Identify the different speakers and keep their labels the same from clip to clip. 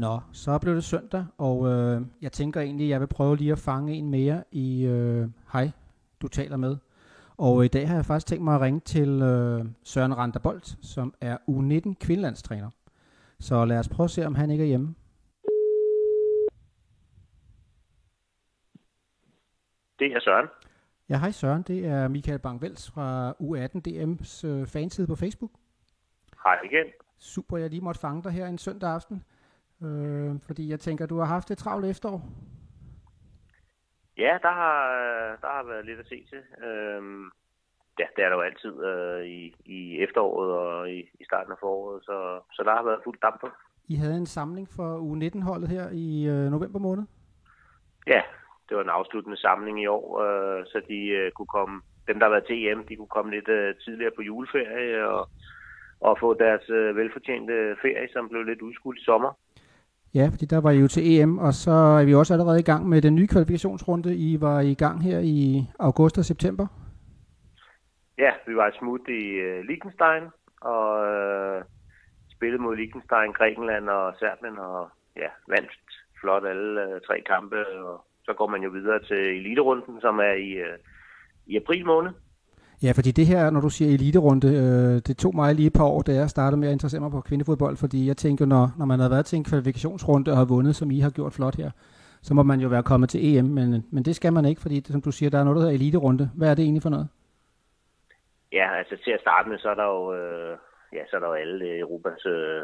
Speaker 1: Nå, så blev det søndag, og øh, jeg tænker egentlig, at jeg vil prøve lige at fange en mere i øh, Hej, du taler med. Og i dag har jeg faktisk tænkt mig at ringe til øh, Søren Randerbolt, som er U19 kvindelandstræner. Så lad os prøve at se, om han ikke er hjemme.
Speaker 2: Det er Søren.
Speaker 1: Ja, hej Søren. Det er Michael Bang-Vels fra U18 DM's øh, fanside på Facebook.
Speaker 2: Hej igen.
Speaker 1: Super, jeg lige måtte fange dig her en søndag aften. Øh, fordi jeg tænker, du har haft et travlt efterår.
Speaker 2: Ja, der har, der har været lidt at se til. Øhm, ja, det er der jo altid øh, i, i efteråret og i, i starten af foråret, så, så der har været fuld damp på.
Speaker 1: I havde en samling for U19-holdet her i øh, november måned.
Speaker 2: Ja, det var en afsluttende samling i år, øh, så de øh, kunne komme, dem der har været til EM, de kunne komme lidt øh, tidligere på juleferie og, og få deres øh, velfortjente ferie, som blev lidt udskudt i sommer.
Speaker 1: Ja, fordi der var I jo til EM, og så er vi også allerede i gang med den nye kvalifikationsrunde. I var i gang her i august og september.
Speaker 2: Ja, vi var smut i øh, Liechtenstein, og øh, spillede mod Liechtenstein, Grækenland og Serbien, og ja, vandt flot alle øh, tre kampe, og så går man jo videre til eliterunden, som er i, øh, i april måned.
Speaker 1: Ja, fordi det her, når du siger eliterunde, øh, det tog mig lige et par år, da jeg startede med at interessere mig på kvindefodbold, fordi jeg tænker, når, når man har været til en kvalifikationsrunde og har vundet, som I har gjort flot her, så må man jo være kommet til EM, men, men det skal man ikke, fordi som du siger, der er noget, der hedder eliterunde. Hvad er det egentlig for noget?
Speaker 2: Ja, altså til at starte med, så er der jo, øh, ja, så er der jo alle øh, Europas øh,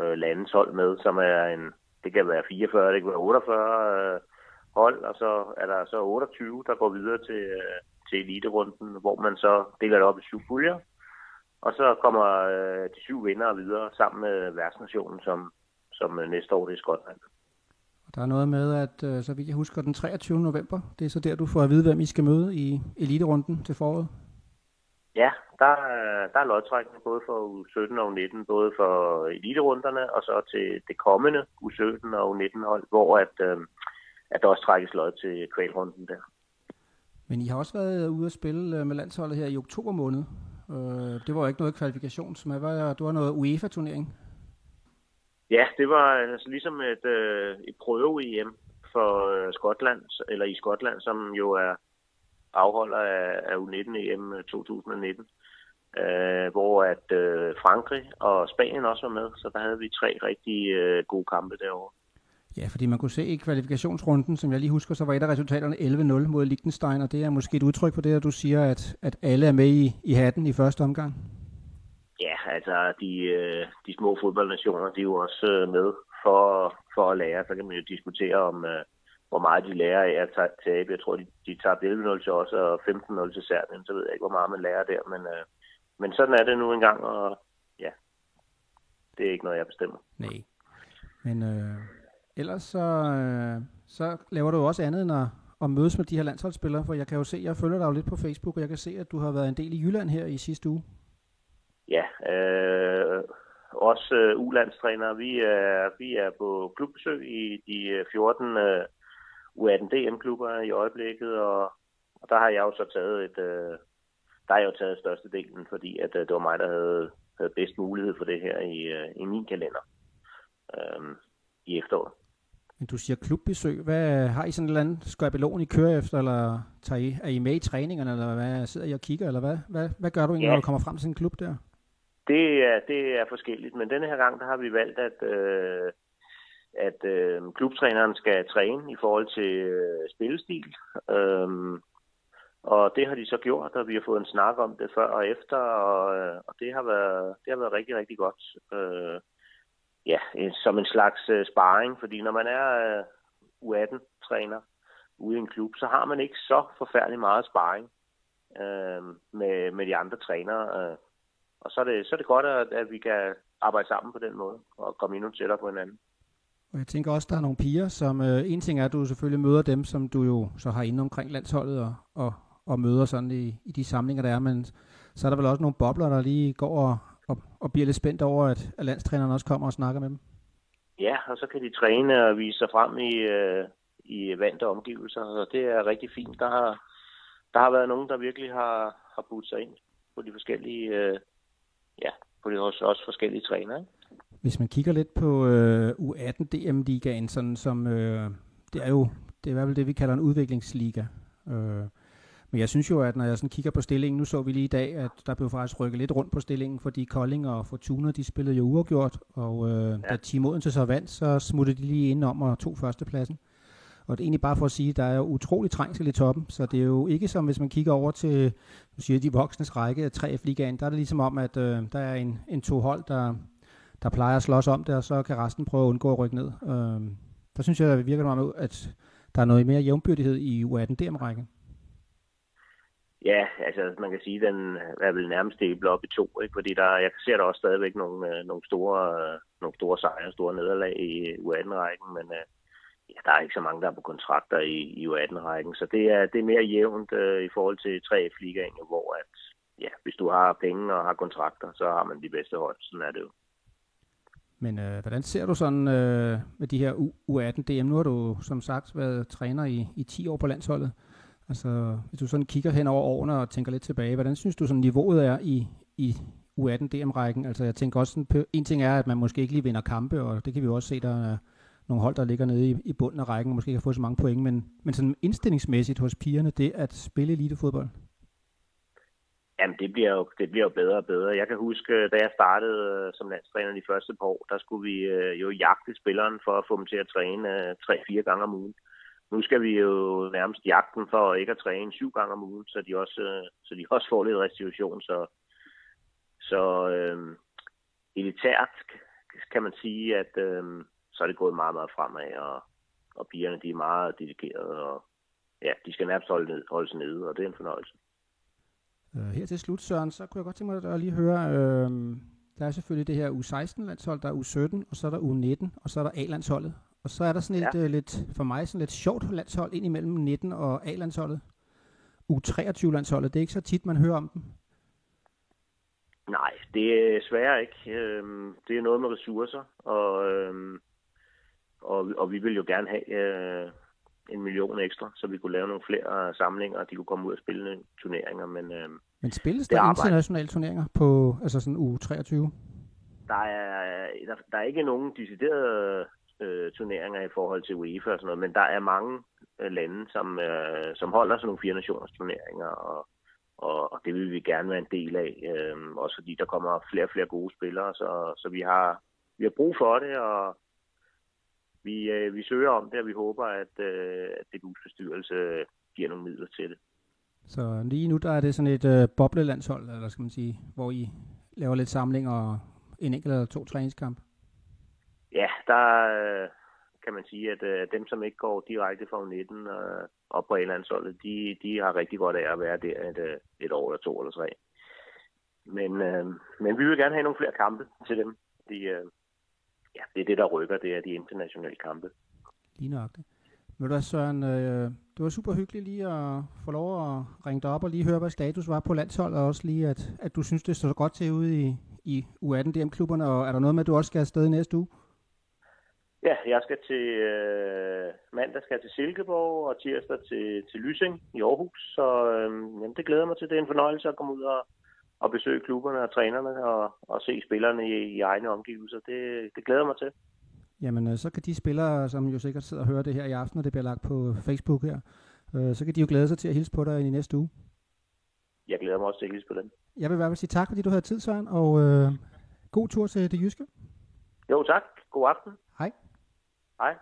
Speaker 2: øh, landes hold med, som er en, det kan være 44, det kan være 48 øh, hold, og så er der så 28, der går videre til, øh, til eliterunden, hvor man så deler det op i syv puljer. Og så kommer øh, de syv vinder videre sammen med værtsnationen, som, som øh, næste år det er Skotland.
Speaker 1: Og der er noget med, at øh, så vidt jeg husker, den 23. november, det er så der, du får at vide, hvem I skal møde i eliterunden til foråret.
Speaker 2: Ja, der, der er lodtrækning både for U17 og U19, både for eliterunderne og så til det kommende U17 og U19 hold, hvor at, øh, at der også trækkes lod til kvalrunden der.
Speaker 1: Men I har også været ude at spille øh, med landsholdet her i oktober måned. Øh, det var jo ikke noget kvalifikation, som var, det var noget UEFA-turnering.
Speaker 2: Ja, det var altså ligesom et, øh, et prøve-EM for øh, Skotland, eller i Skotland, som jo er afholder af, af U19-EM 2019. Øh, hvor at øh, Frankrig og Spanien også var med, så der havde vi tre rigtig øh, gode kampe derovre.
Speaker 1: Ja, fordi man kunne se i kvalifikationsrunden, som jeg lige husker, så var et af resultaterne 11-0 mod Liechtenstein, og det er måske et udtryk for det, at du siger, at, at alle er med i, i hatten i første omgang.
Speaker 2: Ja, altså de, øh, de små fodboldnationer, de er jo også øh, med for, for at lære. Så kan man jo diskutere om, øh, hvor meget de lærer af at tabe. Jeg tror, de, de tabte 11-0 til os og 15-0 til Serbien, så ved jeg ikke, hvor meget man lærer der. Men, men sådan er det nu engang, og ja, det er ikke noget, jeg bestemmer.
Speaker 1: Nej, men... Øh ellers så, øh, så laver du også andet end at, at mødes med de her landsholdsspillere, for jeg kan jo se, jeg følger dig jo lidt på Facebook, og jeg kan se, at du har været en del i Jylland her i sidste uge.
Speaker 2: Ja, øh, også øh, ulandstrænere. Vi er, vi er på klubbesøg i de 14 øh, øh U18 DM-klubber i øjeblikket, og, og der har jeg jo så taget et, øh, der har jeg jo taget størstedelen, fordi at, øh, det var mig, der havde, havde bedst mulighed for det her i, øh, i min kalender øh, i efteråret.
Speaker 1: Men du siger klubbesøg. Hvad har I sådan en eller anden skabelon, I kører efter, eller tager I, er I med i træningerne, eller hvad sidder I og kigger, eller hvad, hvad, hvad gør du egentlig, ja. når du kommer frem til en klub der?
Speaker 2: Det er, det er forskelligt, men denne her gang, der har vi valgt, at, øh, at øh, klubtræneren skal træne i forhold til øh, spillestil. Øhm, og det har de så gjort, og vi har fået en snak om det før og efter, og, øh, og det, har været, det har været rigtig, rigtig godt. Øh, ja, som en slags øh, sparring, fordi når man er øh, U18-træner ude i en klub, så har man ikke så forfærdelig meget sparring øh, med, med de andre trænere. Øh. Og så er, det, så er det godt, at, at vi kan arbejde sammen på den måde og komme endnu tættere på hinanden.
Speaker 1: Og jeg tænker også, der er nogle piger, som øh, en ting er, at du selvfølgelig møder dem, som du jo så har inde omkring landsholdet og, og, og møder sådan i, i de samlinger, der er, men så er der vel også nogle bobler, der lige går og, og, og bliver lidt spændt over, at, at landstræneren også kommer og snakker med dem.
Speaker 2: Ja, og så kan de træne og vise sig frem i, øh, i vante omgivelser, og det er rigtig fint. Der har, der har været nogen, der virkelig har, har budt sig ind på de forskellige, øh, ja, på de også, også forskellige trænere.
Speaker 1: Hvis man kigger lidt på øh, U18 DM-ligaen, sådan som øh, det er jo det er i hvert fald det, vi kalder en udviklingsliga. Øh, men jeg synes jo, at når jeg sådan kigger på stillingen, nu så vi lige i dag, at der blev faktisk rykket lidt rundt på stillingen, fordi Kolding og Fortuna, de spillede jo uafgjort, og øh, ja. da Team Odense så vandt, så smuttede de lige ind om og tog førstepladsen. Og det er egentlig bare for at sige, at der er jo utrolig trængsel i toppen, så det er jo ikke som, hvis man kigger over til, du siger, de voksnes række af 3F-ligaen, der er det ligesom om, at øh, der er en, en to hold, der, der plejer at slås om det, og så kan resten prøve at undgå at rykke ned. Øh, der synes jeg, det virker meget, at der er noget mere jævnbyrdighed i U18 DM-rækken.
Speaker 2: Ja, altså man kan sige, at den er vel nærmest delt op i to, ikke? fordi der, jeg ser der også stadigvæk nogle, øh, nogle, store, øh, nogle store sejre, store nederlag i øh, U18-rækken, men ja, der er ikke så mange, der er på kontrakter i, i U18-rækken, så det er, det er mere jævnt uh, i forhold til 3F-ligaen, hvor at, ja, hvis du har penge og har kontrakter, så har man de bedste hold, sådan er det jo.
Speaker 1: Men øh, hvordan ser du sådan øh, med de her U18 DM? Nu har du som sagt været træner i, i 10 år på landsholdet. Altså, hvis du sådan kigger hen over årene og tænker lidt tilbage, hvordan synes du sådan niveauet er i, i U18 DM-rækken? Altså, jeg tænker også sådan en ting er, at man måske ikke lige vinder kampe, og det kan vi jo også se, der er nogle hold, der ligger nede i, i bunden af rækken, og måske ikke har fået så mange point, men, men sådan indstillingsmæssigt hos pigerne, det at spille elitefodbold?
Speaker 2: Jamen, det bliver, jo, det bliver jo bedre og bedre. Jeg kan huske, da jeg startede øh, som landstræner de første par år, der skulle vi øh, jo jagte spilleren for at få dem til at træne øh, tre-fire gange om ugen. Nu skal vi jo nærmest jagten for ikke at træne syv gange om ugen, så de også, øh, så de også får lidt restitution. Så, så øh, elitært kan man sige, at øh, så er det gået meget, meget fremad, og, og pigerne de er meget dedikerede, og ja, de skal nærmest holde, ned, holde sig nede, og det er en fornøjelse.
Speaker 1: Øh, her til slut, Søren, så kunne jeg godt tænke mig at lige høre, øh, der er selvfølgelig det her U16-landshold, der er U17, og så er der U19, og så er der A-landsholdet. Og så er der sådan et ja. uh, lidt, for mig sådan lidt sjovt landshold ind imellem 19 og A-landsholdet. U23-landsholdet, det er ikke så tit, man hører om dem.
Speaker 2: Nej, det er svært ikke. Øhm, det er noget med ressourcer, og, øhm, og, og vi vil jo gerne have øh, en million ekstra, så vi kunne lave nogle flere samlinger, og de kunne komme ud og spille nogle turneringer. Men, øh,
Speaker 1: men spilles der internationale turneringer på altså sådan u 23?
Speaker 2: Der er, der, der er ikke nogen deciderede øh, turneringer i forhold til UEFA og sådan noget, men der er mange øh, lande, som, øh, som holder sådan nogle fire nationers turneringer, og, og, og det vil vi gerne være en del af, øh, også fordi der kommer flere og flere gode spillere, så, så vi har vi har brug for det, og vi, øh, vi søger om det, og vi håber, at, øh, at det bestyrelse giver nogle midler til det.
Speaker 1: Så lige nu der er det sådan et øh, boblelandshold, eller skal man sige, hvor I laver lidt samling og en enkelt eller to
Speaker 2: træningskampe? Der øh, kan man sige, at øh, dem, som ikke går direkte fra 19 øh, op på A-landsholdet, de, de har rigtig godt af at være der et, øh, et år eller to eller tre. Men, øh, men vi vil gerne have nogle flere kampe til dem. De, øh, ja, det er det, der rykker, det er de internationale kampe.
Speaker 1: Lige nok det. Men du Søren, øh, det var super hyggeligt lige at få lov at ringe dig op og lige høre, hvad status var på landsholdet, og også lige, at, at du synes, det står godt til ude i, i U18 DM-klubberne, og er der noget med, at du også skal afsted i næste uge?
Speaker 2: Ja, jeg skal til øh, mandag skal jeg til Silkeborg, og tirsdag til, til Lysing i Aarhus, så øh, jamen, det glæder mig til. Det er en fornøjelse at komme ud og, og besøge klubberne og trænerne og, og se spillerne i, i egne omgivelser. Det, det glæder mig til.
Speaker 1: Jamen, øh, så kan de spillere, som jo sikkert sidder og hører det her i aften, og det bliver lagt på Facebook her, øh, så kan de jo glæde sig til at hilse på dig i næste uge.
Speaker 2: Jeg glæder mig også til at hilse på dem.
Speaker 1: Jeg vil i hvert fald sige tak, fordi du havde tid, Søren, og øh, god tur til det jyske.
Speaker 2: Jo, tak. God aften.
Speaker 1: Hej.
Speaker 2: Hej.